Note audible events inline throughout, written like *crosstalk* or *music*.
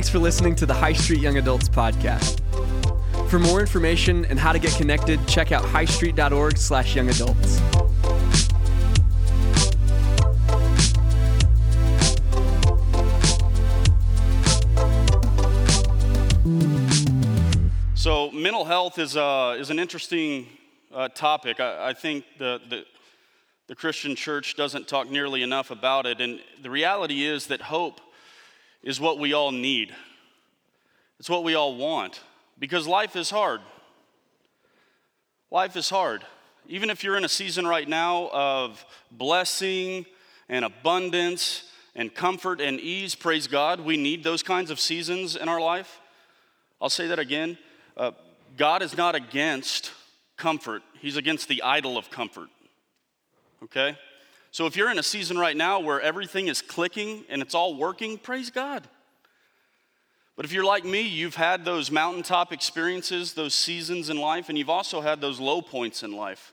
Thanks for listening to the High Street Young Adults podcast. For more information and how to get connected, check out highstreet.org slash young adults. So, mental health is, uh, is an interesting uh, topic. I, I think the, the, the Christian church doesn't talk nearly enough about it. And the reality is that hope is what we all need, it's what we all want because life is hard. Life is hard. Even if you're in a season right now of blessing and abundance and comfort and ease, praise God, we need those kinds of seasons in our life. I'll say that again. Uh, God is not against comfort, He's against the idol of comfort. Okay? So if you're in a season right now where everything is clicking and it's all working, praise God. But if you're like me, you've had those mountaintop experiences, those seasons in life, and you've also had those low points in life.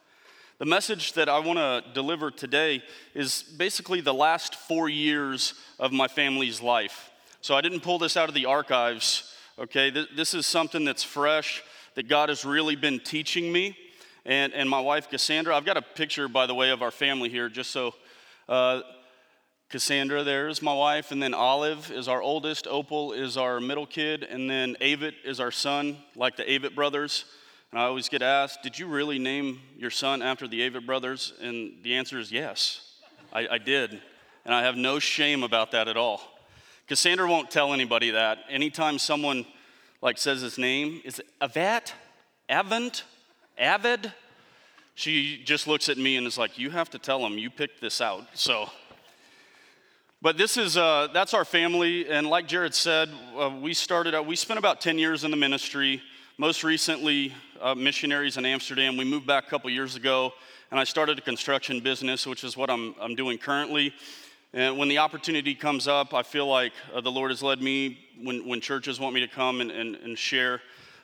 The message that I want to deliver today is basically the last four years of my family's life. So I didn't pull this out of the archives, okay? This is something that's fresh that God has really been teaching me. And, and my wife, Cassandra, I've got a picture, by the way, of our family here, just so uh, Cassandra there is my wife, and then Olive is our oldest, Opal is our middle kid, and then Avett is our son, like the Avett brothers. And I always get asked, Did you really name your son after the Avett brothers? And the answer is yes, I, I did. And I have no shame about that at all. Cassandra won't tell anybody that. Anytime someone like says his name, is Avat? Avent? Avid? She just looks at me and is like, You have to tell them you picked this out. So but this is, uh, that's our family. And like Jared said, uh, we started out, we spent about 10 years in the ministry. Most recently, uh, missionaries in Amsterdam. We moved back a couple years ago, and I started a construction business, which is what I'm, I'm doing currently. And when the opportunity comes up, I feel like uh, the Lord has led me when, when churches want me to come and, and, and share.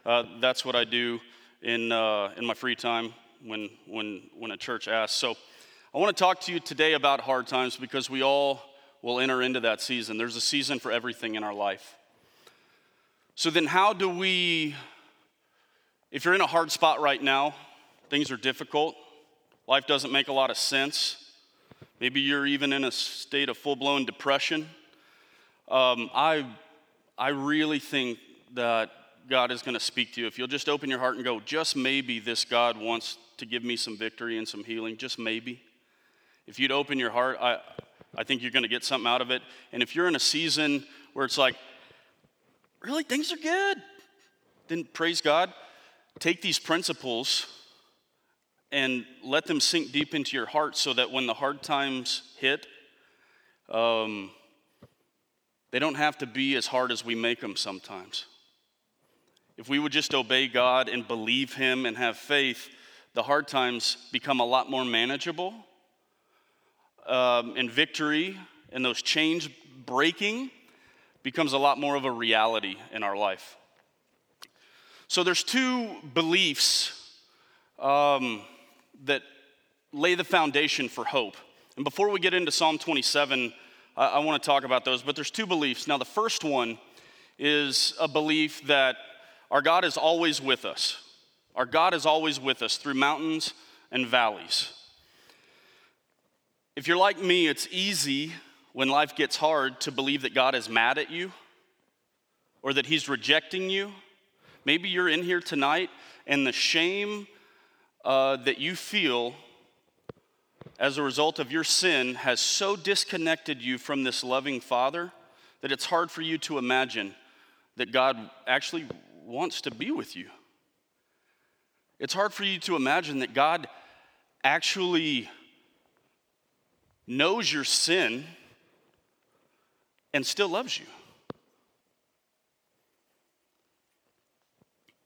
Uh, that's what I do in, uh, in my free time when, when, when a church asks. So I want to talk to you today about hard times because we all will enter into that season. There's a season for everything in our life. So then, how do we, if you're in a hard spot right now, things are difficult, life doesn't make a lot of sense, maybe you're even in a state of full blown depression, um, I, I really think that God is going to speak to you. If you'll just open your heart and go, just maybe this God wants to give me some victory and some healing, just maybe. If you'd open your heart, I, I think you're going to get something out of it. And if you're in a season where it's like, really, things are good, then praise God. Take these principles and let them sink deep into your heart so that when the hard times hit, um, they don't have to be as hard as we make them sometimes. If we would just obey God and believe Him and have faith, the hard times become a lot more manageable um, and victory and those chains breaking becomes a lot more of a reality in our life. So there's two beliefs um, that lay the foundation for hope. And before we get into Psalm 27, I, I want to talk about those, but there's two beliefs. Now, the first one is a belief that our God is always with us. Our God is always with us through mountains and valleys. If you're like me, it's easy when life gets hard to believe that God is mad at you or that He's rejecting you. Maybe you're in here tonight and the shame uh, that you feel as a result of your sin has so disconnected you from this loving Father that it's hard for you to imagine that God actually wants to be with you. It's hard for you to imagine that God actually knows your sin, and still loves you.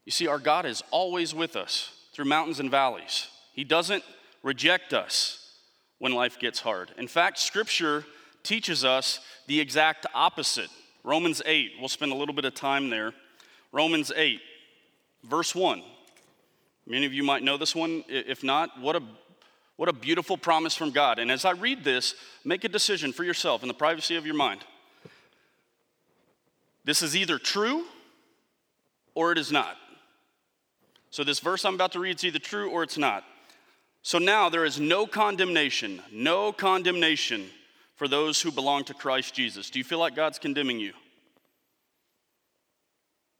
You see, our God is always with us through mountains and valleys. He doesn't reject us when life gets hard. In fact, Scripture teaches us the exact opposite. Romans 8, we'll spend a little bit of time there. Romans 8, verse 1. Many of you might know this one. If not, what a what a beautiful promise from God. And as I read this, make a decision for yourself in the privacy of your mind. This is either true or it is not. So, this verse I'm about to read is either true or it's not. So now there is no condemnation, no condemnation for those who belong to Christ Jesus. Do you feel like God's condemning you?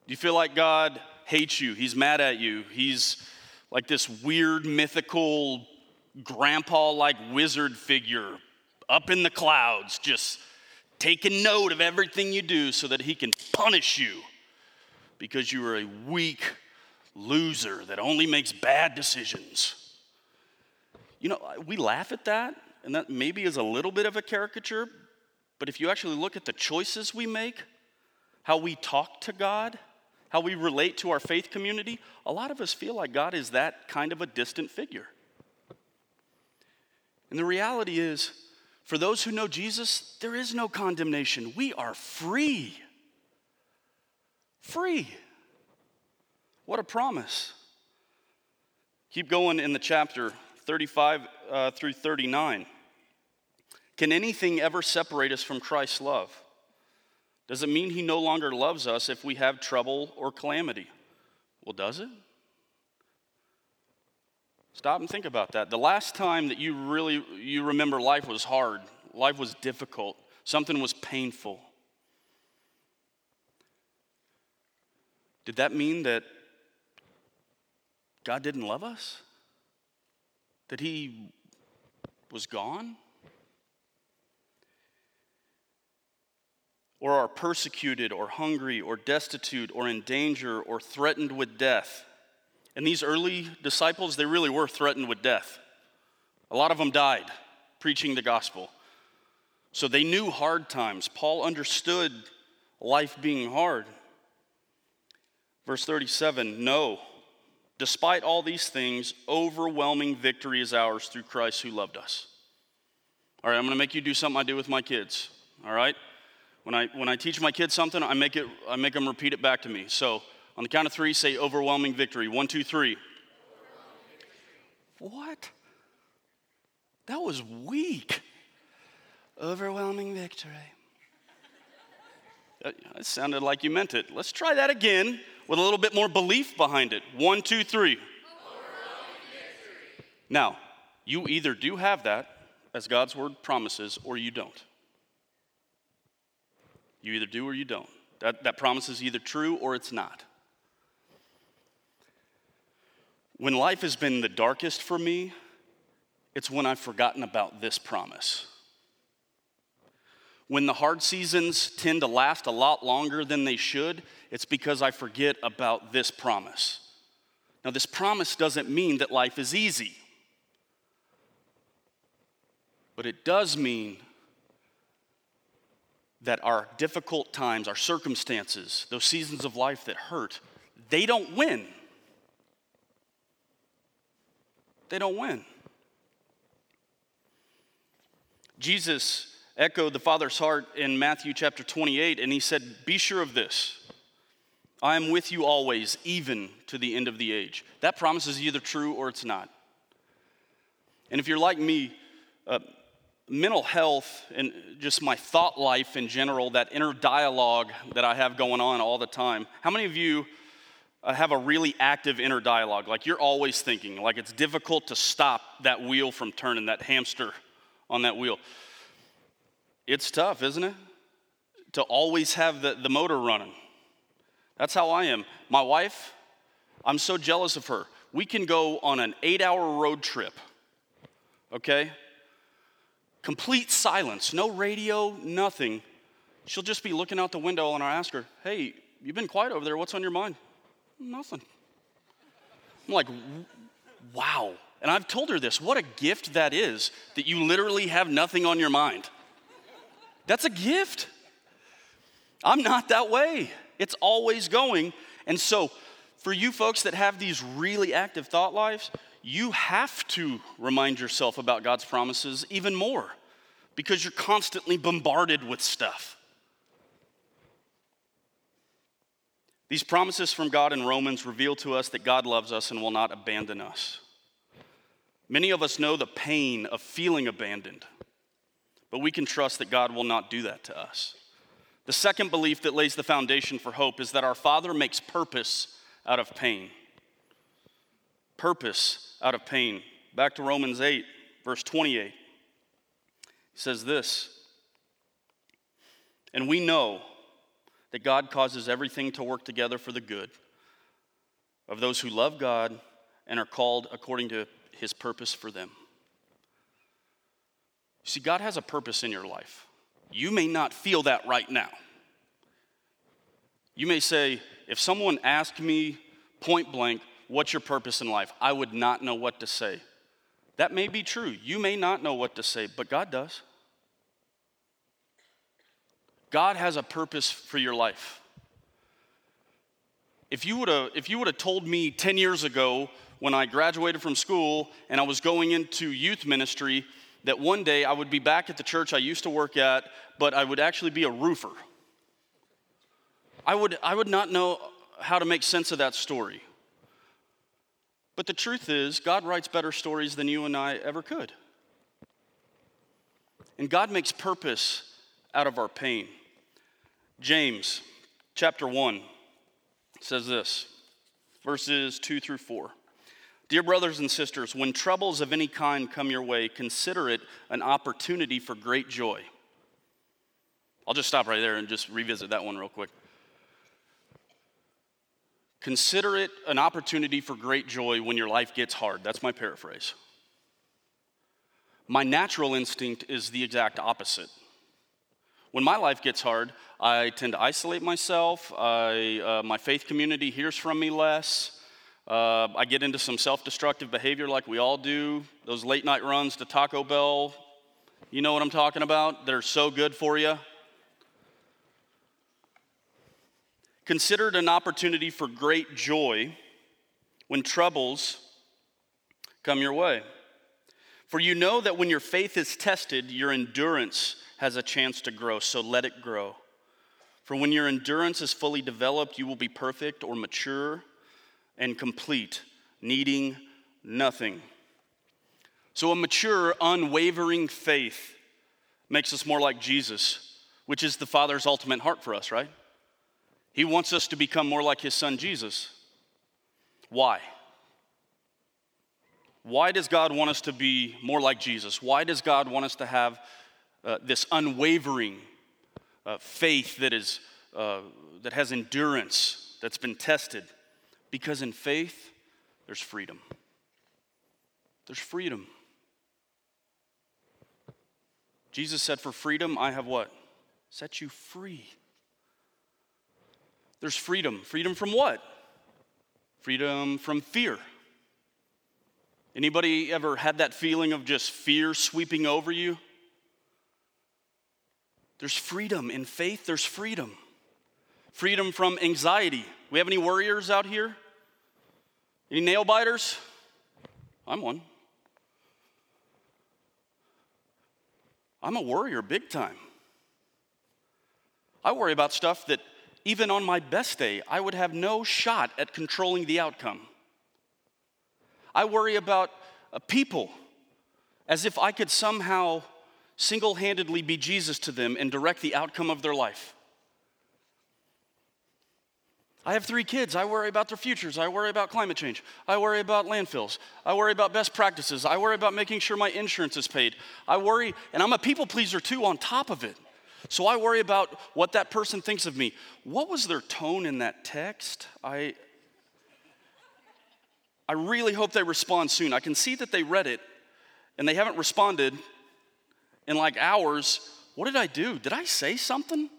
Do you feel like God hates you? He's mad at you. He's like this weird, mythical, grandpa like wizard figure up in the clouds, just taking note of everything you do so that he can punish you because you are a weak loser that only makes bad decisions. You know, we laugh at that, and that maybe is a little bit of a caricature, but if you actually look at the choices we make, how we talk to God, how we relate to our faith community, a lot of us feel like God is that kind of a distant figure. And the reality is, for those who know Jesus, there is no condemnation. We are free. Free. What a promise. Keep going in the chapter 35 uh, through 39. Can anything ever separate us from Christ's love? Does it mean he no longer loves us if we have trouble or calamity? Well, does it? Stop and think about that. The last time that you really you remember life was hard, life was difficult, something was painful. Did that mean that God didn't love us? That he was gone? Or are persecuted or hungry or destitute or in danger or threatened with death? And these early disciples, they really were threatened with death. A lot of them died preaching the gospel. So they knew hard times. Paul understood life being hard. Verse 37 No, Despite all these things, overwhelming victory is ours through Christ who loved us. All right, I'm going to make you do something I do with my kids. All right? When I, when I teach my kids something, I make, it, I make them repeat it back to me. So on the count of three, say overwhelming victory. One, two, three. What? That was weak. Overwhelming victory. That sounded like you meant it. Let's try that again with a little bit more belief behind it. One, two, three. Now, you either do have that, as God's word promises, or you don't. You either do or you don't. That, that promise is either true or it's not. When life has been the darkest for me, it's when I've forgotten about this promise. When the hard seasons tend to last a lot longer than they should, it's because I forget about this promise. Now, this promise doesn't mean that life is easy, but it does mean that our difficult times, our circumstances, those seasons of life that hurt, they don't win. They don't win. Jesus echoed the Father's heart in Matthew chapter 28, and he said, Be sure of this. I am with you always, even to the end of the age. That promise is either true or it's not. And if you're like me, uh, mental health and just my thought life in general, that inner dialogue that I have going on all the time, how many of you uh, have a really active inner dialogue? Like you're always thinking, like it's difficult to stop that wheel from turning, that hamster on that wheel. It's tough, isn't it? To always have the, the motor running. That's how I am. My wife, I'm so jealous of her. We can go on an eight hour road trip, okay? Complete silence, no radio, nothing. She'll just be looking out the window and I ask her, hey, you've been quiet over there. What's on your mind? Nothing. I'm like, wow. And I've told her this what a gift that is that you literally have nothing on your mind. That's a gift. I'm not that way. It's always going. And so, for you folks that have these really active thought lives, you have to remind yourself about God's promises even more because you're constantly bombarded with stuff. These promises from God in Romans reveal to us that God loves us and will not abandon us. Many of us know the pain of feeling abandoned. But we can trust that God will not do that to us. The second belief that lays the foundation for hope is that our Father makes purpose out of pain. Purpose out of pain. Back to Romans 8, verse 28. He says this And we know that God causes everything to work together for the good of those who love God and are called according to his purpose for them. See, God has a purpose in your life. You may not feel that right now. You may say, if someone asked me point blank, what's your purpose in life? I would not know what to say. That may be true. You may not know what to say, but God does. God has a purpose for your life. If you would have if you would have told me 10 years ago when I graduated from school and I was going into youth ministry that one day I would be back at the church I used to work at, but I would actually be a roofer. I would I would not know how to make sense of that story. But the truth is, God writes better stories than you and I ever could. And God makes purpose out of our pain. James chapter 1 says this, verses 2 through 4. Dear brothers and sisters, when troubles of any kind come your way, consider it an opportunity for great joy. I'll just stop right there and just revisit that one real quick. Consider it an opportunity for great joy when your life gets hard. That's my paraphrase. My natural instinct is the exact opposite. When my life gets hard, I tend to isolate myself. I, uh, my faith community hears from me less. Uh, I get into some self destructive behavior like we all do. Those late night runs to Taco Bell, you know what I'm talking about? They're so good for you. Consider it an opportunity for great joy when troubles come your way. For you know that when your faith is tested, your endurance has a chance to grow, so let it grow. For when your endurance is fully developed, you will be perfect or mature and complete, needing nothing. So, a mature, unwavering faith makes us more like Jesus, which is the Father's ultimate heart for us, right? He wants us to become more like his son Jesus. Why? Why does God want us to be more like Jesus? Why does God want us to have uh, this unwavering uh, faith that, is, uh, that has endurance, that's been tested? Because in faith, there's freedom. There's freedom. Jesus said, For freedom, I have what? Set you free. There's freedom. Freedom from what? Freedom from fear. Anybody ever had that feeling of just fear sweeping over you? There's freedom. In faith, there's freedom. Freedom from anxiety. We have any worriers out here? Any nail biters? I'm one. I'm a worrier big time. I worry about stuff that even on my best day, I would have no shot at controlling the outcome. I worry about uh, people as if I could somehow single handedly be Jesus to them and direct the outcome of their life. I have three kids. I worry about their futures. I worry about climate change. I worry about landfills. I worry about best practices. I worry about making sure my insurance is paid. I worry, and I'm a people pleaser too on top of it. So I worry about what that person thinks of me. What was their tone in that text? I, I really hope they respond soon. I can see that they read it and they haven't responded in like hours. What did I do? Did I say something?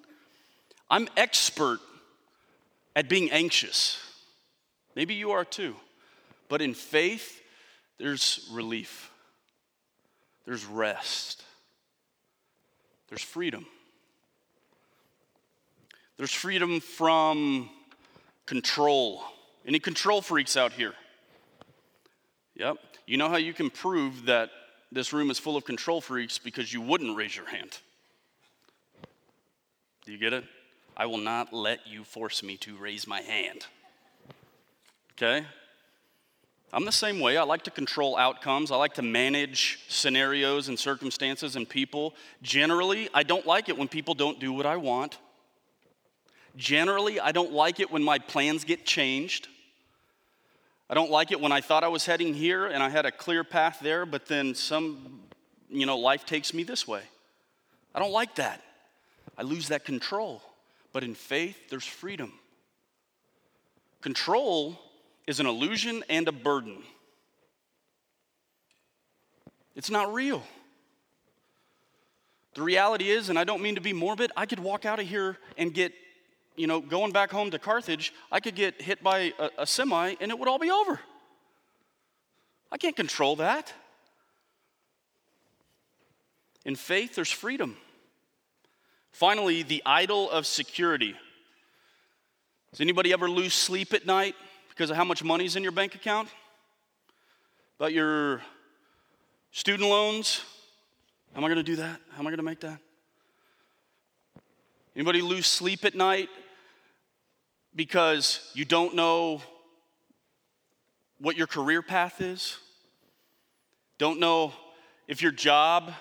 I'm expert at being anxious. Maybe you are too. But in faith, there's relief, there's rest, there's freedom. There's freedom from control. Any control freaks out here? Yep. You know how you can prove that this room is full of control freaks because you wouldn't raise your hand. Do you get it? I will not let you force me to raise my hand. Okay? I'm the same way. I like to control outcomes. I like to manage scenarios and circumstances and people. Generally, I don't like it when people don't do what I want. Generally, I don't like it when my plans get changed. I don't like it when I thought I was heading here and I had a clear path there, but then some, you know, life takes me this way. I don't like that. I lose that control. But in faith, there's freedom. Control is an illusion and a burden. It's not real. The reality is, and I don't mean to be morbid, I could walk out of here and get, you know, going back home to Carthage, I could get hit by a, a semi and it would all be over. I can't control that. In faith, there's freedom. Finally, the idol of security. Does anybody ever lose sleep at night because of how much money's in your bank account? About your student loans? How am I going to do that? How am I going to make that? Anybody lose sleep at night because you don't know what your career path is? Don't know if your job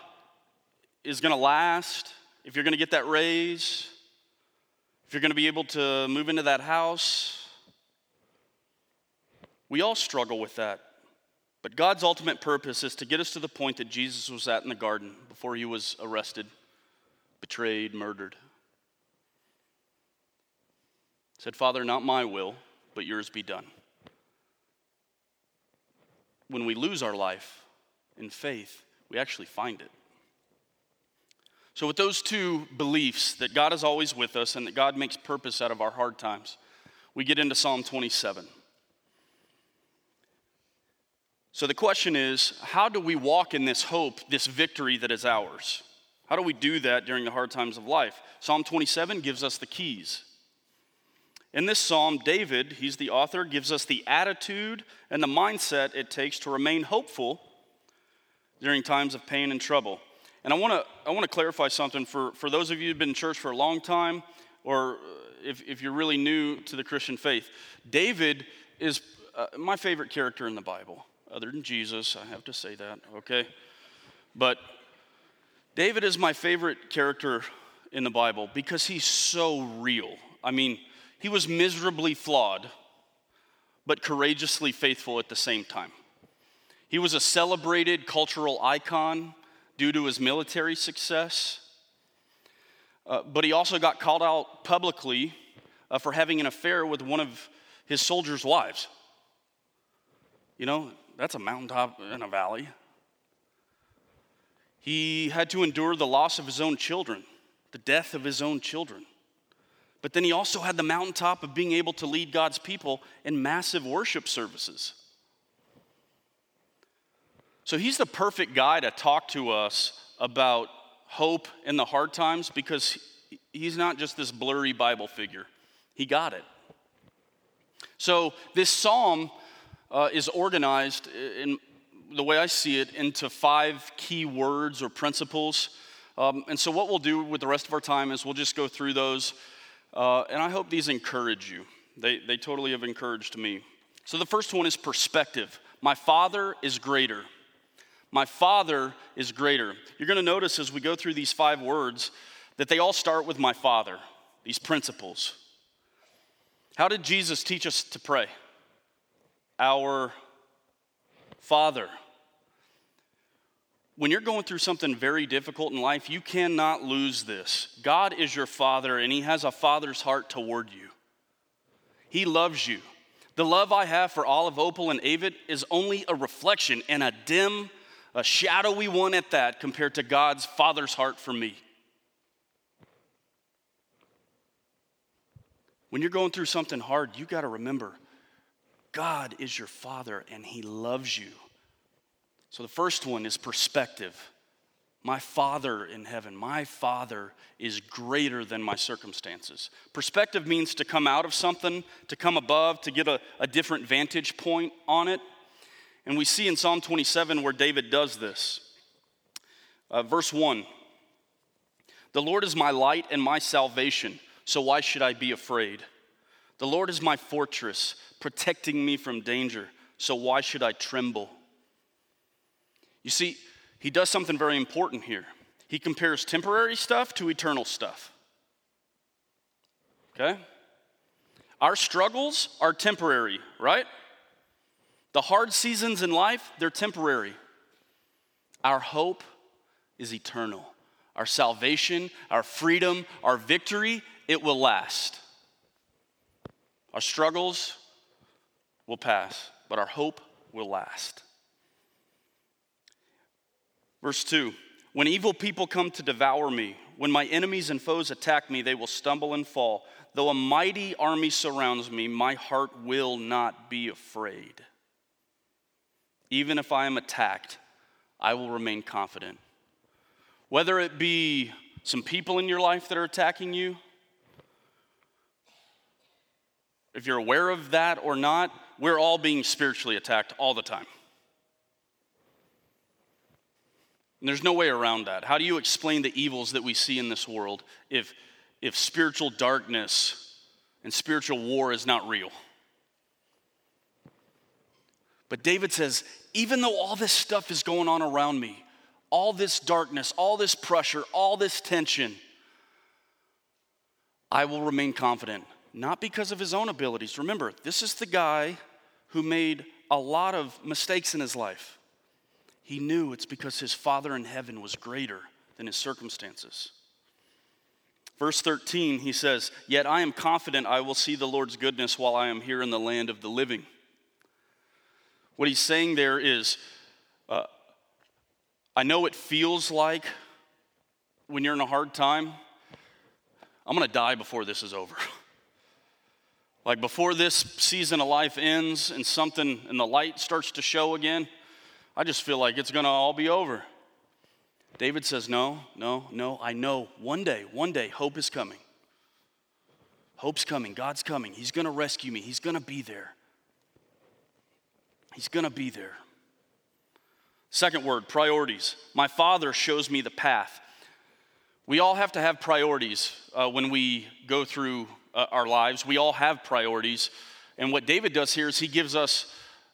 is going to last, if you're going to get that raise, if you're going to be able to move into that house. We all struggle with that. But God's ultimate purpose is to get us to the point that Jesus was at in the garden before he was arrested, betrayed, murdered. Said, Father, not my will, but yours be done. When we lose our life in faith, we actually find it. So, with those two beliefs that God is always with us and that God makes purpose out of our hard times, we get into Psalm 27. So, the question is how do we walk in this hope, this victory that is ours? How do we do that during the hard times of life? Psalm 27 gives us the keys. In this psalm, David, he's the author, gives us the attitude and the mindset it takes to remain hopeful during times of pain and trouble. And I want to I want to clarify something for, for those of you who've been in church for a long time, or if, if you're really new to the Christian faith. David is uh, my favorite character in the Bible, other than Jesus. I have to say that, okay? But David is my favorite character in the Bible because he's so real. I mean, he was miserably flawed, but courageously faithful at the same time. He was a celebrated cultural icon due to his military success. Uh, but he also got called out publicly uh, for having an affair with one of his soldiers' wives. You know, that's a mountaintop in a valley. He had to endure the loss of his own children, the death of his own children. But then he also had the mountaintop of being able to lead God's people in massive worship services. So he's the perfect guy to talk to us about hope in the hard times because he's not just this blurry Bible figure. He got it. So this psalm uh, is organized in the way I see it into five key words or principles. Um, and so what we'll do with the rest of our time is we'll just go through those. Uh, and I hope these encourage you. They, they totally have encouraged me. So the first one is perspective. My Father is greater. My Father is greater. You're going to notice as we go through these five words that they all start with my Father, these principles. How did Jesus teach us to pray? Our Father. When you're going through something very difficult in life, you cannot lose this. God is your Father, and He has a Father's heart toward you. He loves you. The love I have for Olive, Opal, and Avett is only a reflection and a dim a shadowy one at that compared to God's Father's heart for me. When you're going through something hard, you got to remember God is your Father and He loves you. So the first one is perspective. My Father in heaven, my Father is greater than my circumstances. Perspective means to come out of something, to come above, to get a, a different vantage point on it. And we see in Psalm 27 where David does this. Uh, verse 1 The Lord is my light and my salvation, so why should I be afraid? The Lord is my fortress, protecting me from danger, so why should I tremble? You see, he does something very important here. He compares temporary stuff to eternal stuff. Okay? Our struggles are temporary, right? The hard seasons in life, they're temporary. Our hope is eternal. Our salvation, our freedom, our victory, it will last. Our struggles will pass, but our hope will last. Verse 2 When evil people come to devour me, when my enemies and foes attack me, they will stumble and fall. Though a mighty army surrounds me, my heart will not be afraid. Even if I am attacked, I will remain confident. Whether it be some people in your life that are attacking you, if you're aware of that or not, we're all being spiritually attacked all the time. And there's no way around that. How do you explain the evils that we see in this world if, if spiritual darkness and spiritual war is not real? But David says, even though all this stuff is going on around me, all this darkness, all this pressure, all this tension, I will remain confident. Not because of his own abilities. Remember, this is the guy who made a lot of mistakes in his life. He knew it's because his Father in heaven was greater than his circumstances. Verse 13, he says, Yet I am confident I will see the Lord's goodness while I am here in the land of the living. What he's saying there is, uh, I know it feels like when you're in a hard time, I'm gonna die before this is over. *laughs* like before this season of life ends and something and the light starts to show again, I just feel like it's gonna all be over. David says, No, no, no, I know one day, one day, hope is coming. Hope's coming. God's coming. He's gonna rescue me. He's gonna be there. He's going to be there. Second word, priorities. My father shows me the path. We all have to have priorities uh, when we go through uh, our lives. We all have priorities. And what David does here is he gives us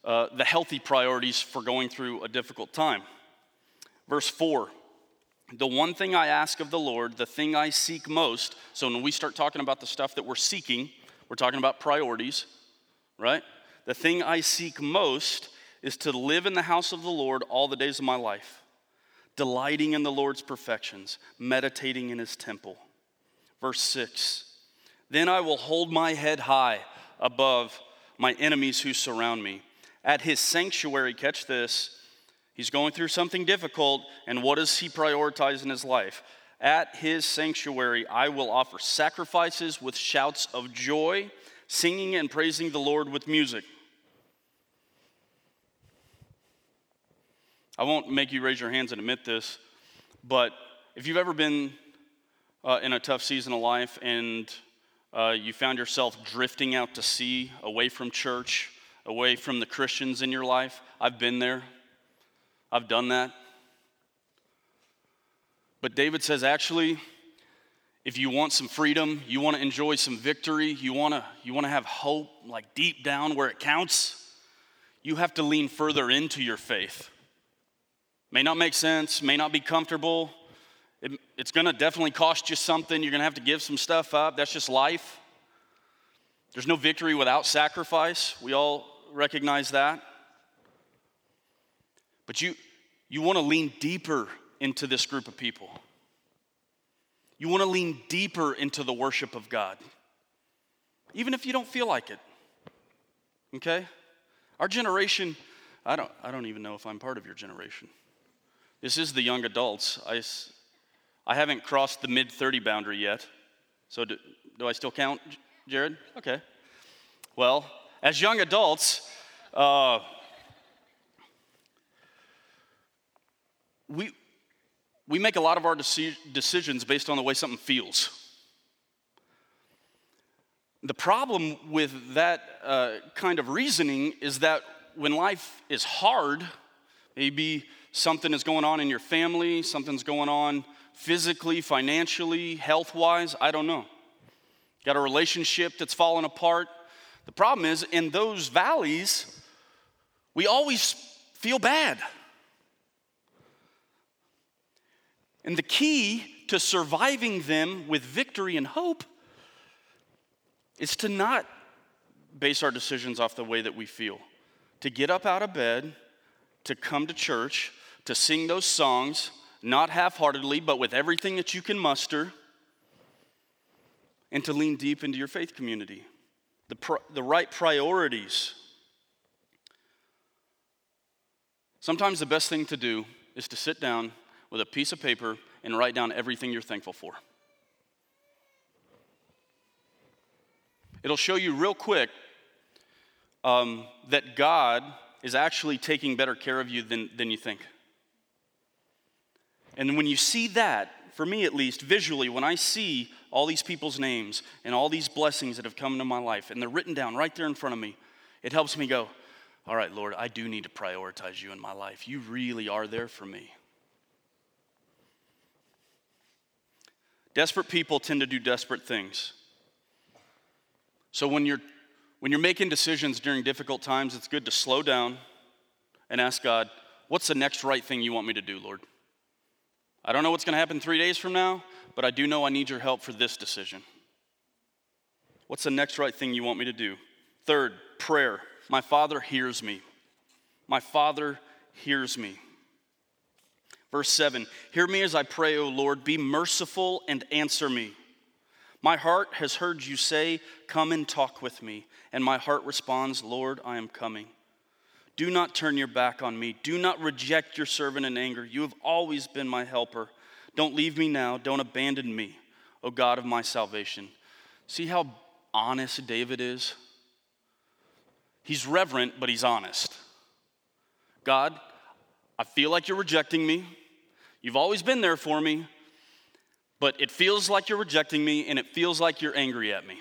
uh, the healthy priorities for going through a difficult time. Verse 4 The one thing I ask of the Lord, the thing I seek most. So when we start talking about the stuff that we're seeking, we're talking about priorities, right? The thing I seek most is to live in the house of the Lord all the days of my life, delighting in the Lord's perfections, meditating in his temple. Verse 6 Then I will hold my head high above my enemies who surround me. At his sanctuary, catch this, he's going through something difficult, and what does he prioritize in his life? At his sanctuary, I will offer sacrifices with shouts of joy, singing and praising the Lord with music. I won't make you raise your hands and admit this, but if you've ever been uh, in a tough season of life and uh, you found yourself drifting out to sea, away from church, away from the Christians in your life, I've been there. I've done that. But David says, actually, if you want some freedom, you want to enjoy some victory, you want to you want to have hope like deep down where it counts, you have to lean further into your faith. May not make sense, may not be comfortable. It, it's going to definitely cost you something. You're going to have to give some stuff up. That's just life. There's no victory without sacrifice. We all recognize that. But you, you want to lean deeper into this group of people. You want to lean deeper into the worship of God, even if you don't feel like it. Okay? Our generation, I don't, I don't even know if I'm part of your generation. This is the young adults. I, I haven't crossed the mid 30 boundary yet. So, do, do I still count, Jared? Okay. Well, as young adults, uh, we, we make a lot of our deci- decisions based on the way something feels. The problem with that uh, kind of reasoning is that when life is hard, maybe something is going on in your family, something's going on physically, financially, health wise, I don't know. Got a relationship that's falling apart. The problem is, in those valleys, we always feel bad. And the key to surviving them with victory and hope is to not base our decisions off the way that we feel. To get up out of bed, to come to church, to sing those songs, not half heartedly, but with everything that you can muster, and to lean deep into your faith community. The, pr- the right priorities. Sometimes the best thing to do is to sit down with a piece of paper and write down everything you're thankful for. It'll show you real quick um, that God is actually taking better care of you than, than you think. And when you see that, for me at least, visually, when I see all these people's names and all these blessings that have come into my life, and they're written down right there in front of me, it helps me go, All right, Lord, I do need to prioritize you in my life. You really are there for me. Desperate people tend to do desperate things. So when you're when you're making decisions during difficult times, it's good to slow down and ask God, what's the next right thing you want me to do, Lord? I don't know what's going to happen 3 days from now, but I do know I need your help for this decision. What's the next right thing you want me to do? Third, prayer. My Father hears me. My Father hears me. Verse 7 Hear me as I pray, O Lord. Be merciful and answer me. My heart has heard you say, Come and talk with me. And my heart responds, Lord, I am coming. Do not turn your back on me. Do not reject your servant in anger. You have always been my helper. Don't leave me now. Don't abandon me, O God of my salvation. See how honest David is? He's reverent, but he's honest. God, I feel like you're rejecting me. You've always been there for me, but it feels like you're rejecting me and it feels like you're angry at me.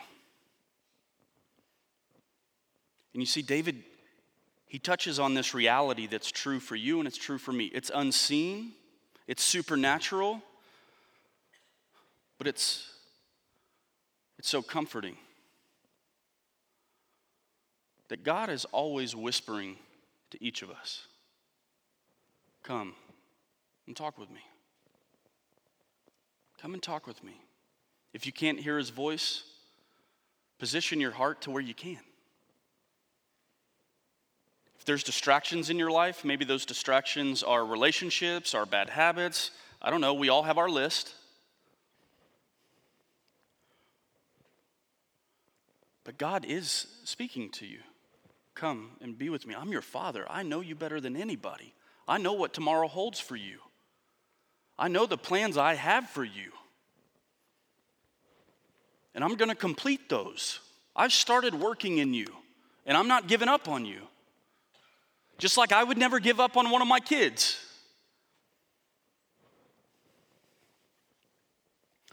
And you see, David, he touches on this reality that's true for you and it's true for me. It's unseen, it's supernatural, but it's, it's so comforting that God is always whispering to each of us Come and talk with me. Come and talk with me. If you can't hear his voice, position your heart to where you can. If there's distractions in your life, maybe those distractions are relationships, are bad habits. I don't know, we all have our list. But God is speaking to you. Come and be with me. I'm your father. I know you better than anybody. I know what tomorrow holds for you. I know the plans I have for you. And I'm going to complete those. I've started working in you, and I'm not giving up on you. Just like I would never give up on one of my kids.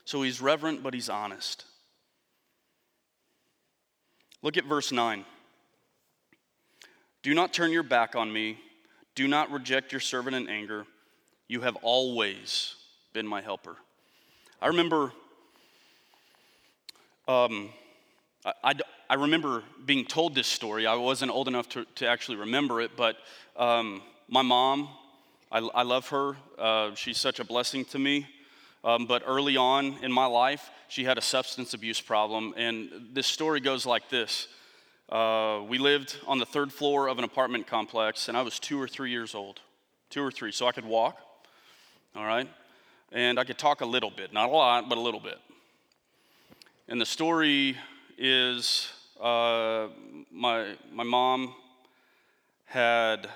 So he's reverent, but he's honest. Look at verse 9. Do not turn your back on me. Do not reject your servant in anger. You have always been my helper. I remember, um, I, I, I, remember being told this story. I wasn't old enough to, to actually remember it, but um, my mom, I, I love her. Uh, she's such a blessing to me. Um, but early on in my life, she had a substance abuse problem. And this story goes like this uh, We lived on the third floor of an apartment complex, and I was two or three years old. Two or three, so I could walk all right? And I could talk a little bit, not a lot, but a little bit. And the story is uh, my, my mom had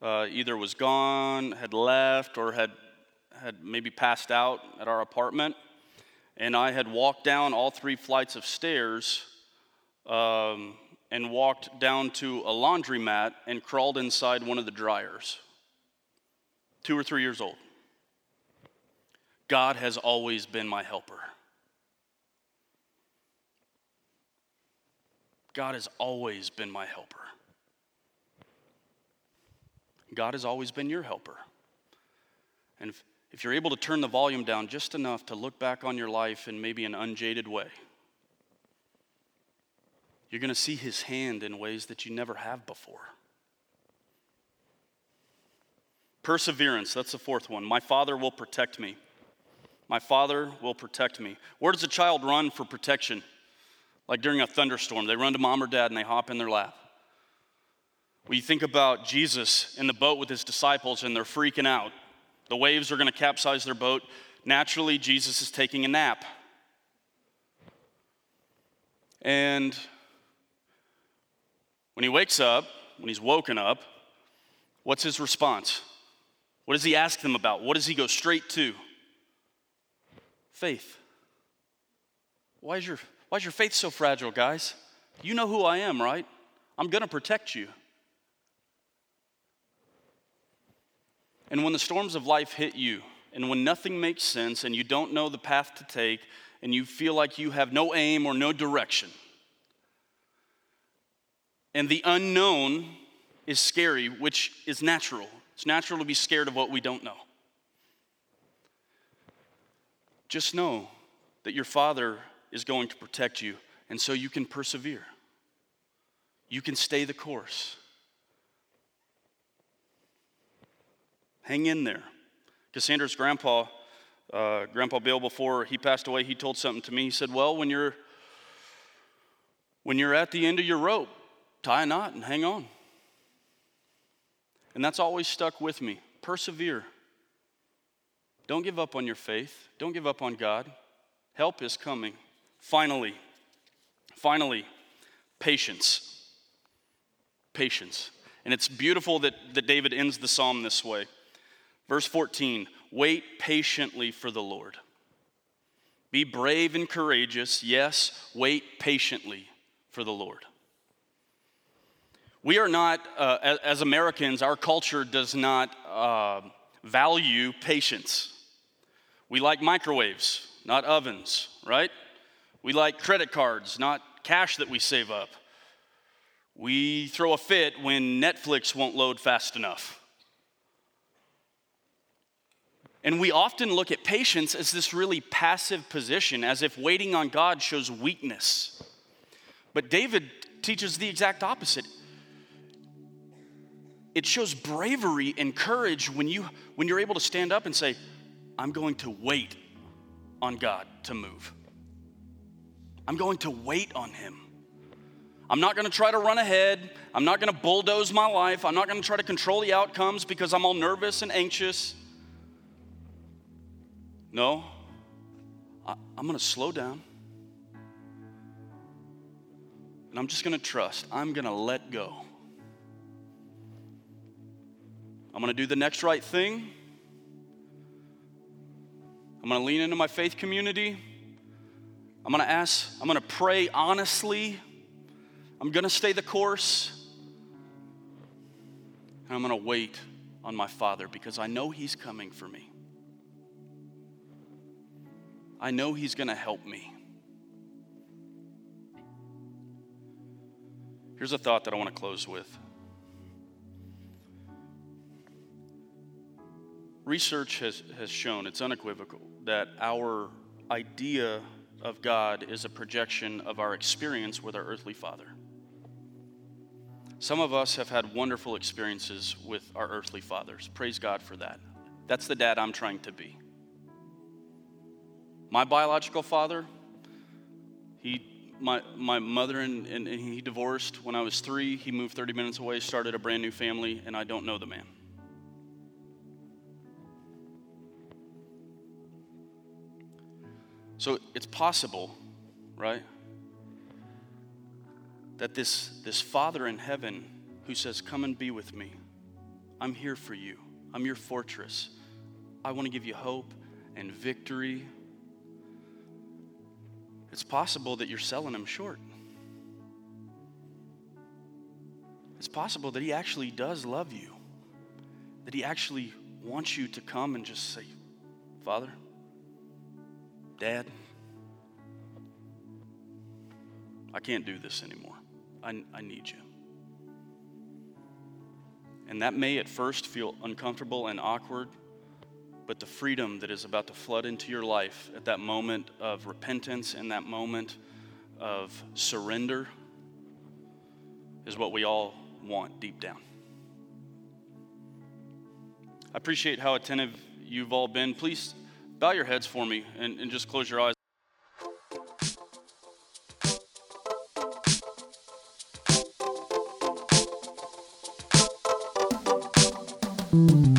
uh, either was gone, had left, or had, had maybe passed out at our apartment. And I had walked down all three flights of stairs um, and walked down to a laundromat and crawled inside one of the dryers. Two or three years old. God has always been my helper. God has always been my helper. God has always been your helper. And if, if you're able to turn the volume down just enough to look back on your life in maybe an unjaded way, you're going to see his hand in ways that you never have before. Perseverance, that's the fourth one. My Father will protect me. My Father will protect me. Where does a child run for protection? Like during a thunderstorm, they run to mom or dad and they hop in their lap. When you think about Jesus in the boat with his disciples and they're freaking out, the waves are going to capsize their boat. Naturally, Jesus is taking a nap. And when he wakes up, when he's woken up, what's his response? What does he ask them about? What does he go straight to? Faith. Why is your, why is your faith so fragile, guys? You know who I am, right? I'm going to protect you. And when the storms of life hit you, and when nothing makes sense, and you don't know the path to take, and you feel like you have no aim or no direction, and the unknown is scary, which is natural. It's natural to be scared of what we don't know. Just know that your Father is going to protect you, and so you can persevere. You can stay the course. Hang in there. Cassandra's grandpa, uh, Grandpa Bill, before he passed away, he told something to me. He said, Well, when you're when you're at the end of your rope, tie a knot and hang on. And that's always stuck with me. Persevere. Don't give up on your faith. Don't give up on God. Help is coming. Finally, finally, patience. Patience. And it's beautiful that, that David ends the psalm this way. Verse 14 Wait patiently for the Lord. Be brave and courageous. Yes, wait patiently for the Lord. We are not, uh, as, Americans, our culture does not uh, value patience. We like microwaves, not ovens, right? We like credit cards, not cash that we save up. We throw a fit when Netflix won't load fast enough. And we often look at patience as this really passive position, as if waiting on God shows weakness. But David teaches the exact opposite it shows bravery and courage when, you, when you're able to stand up and say, I'm going to wait on God to move. I'm going to wait on Him. I'm not going to try to run ahead. I'm not going to bulldoze my life. I'm not going to try to control the outcomes because I'm all nervous and anxious. No, I, am going to slow down. And I'm just going to trust. I'm going to let go. I'm going to do the next right thing. I'm going to lean into my faith community. I'm going to ask, I'm going to pray honestly. I'm going to stay the course. And I'm going to wait on my Father because I know He's coming for me. I know He's going to help me. Here's a thought that I want to close with. Research has, has shown, it's unequivocal, that our idea of God is a projection of our experience with our earthly father. Some of us have had wonderful experiences with our earthly fathers. Praise God for that. That's the dad I'm trying to be. My biological father, he, my, my mother and, and, and he divorced when I was three. He moved 30 minutes away, started a brand new family, and I don't know the man. So it's possible, right? That this, this Father in heaven who says, Come and be with me, I'm here for you, I'm your fortress. I want to give you hope and victory. It's possible that you're selling him short. It's possible that he actually does love you, that he actually wants you to come and just say, Father, Dad, I can't do this anymore. I, I need you. And that may at first feel uncomfortable and awkward, but the freedom that is about to flood into your life at that moment of repentance and that moment of surrender is what we all want deep down. I appreciate how attentive you've all been. Please bow your heads for me and, and just close your eyes. Mm-hmm.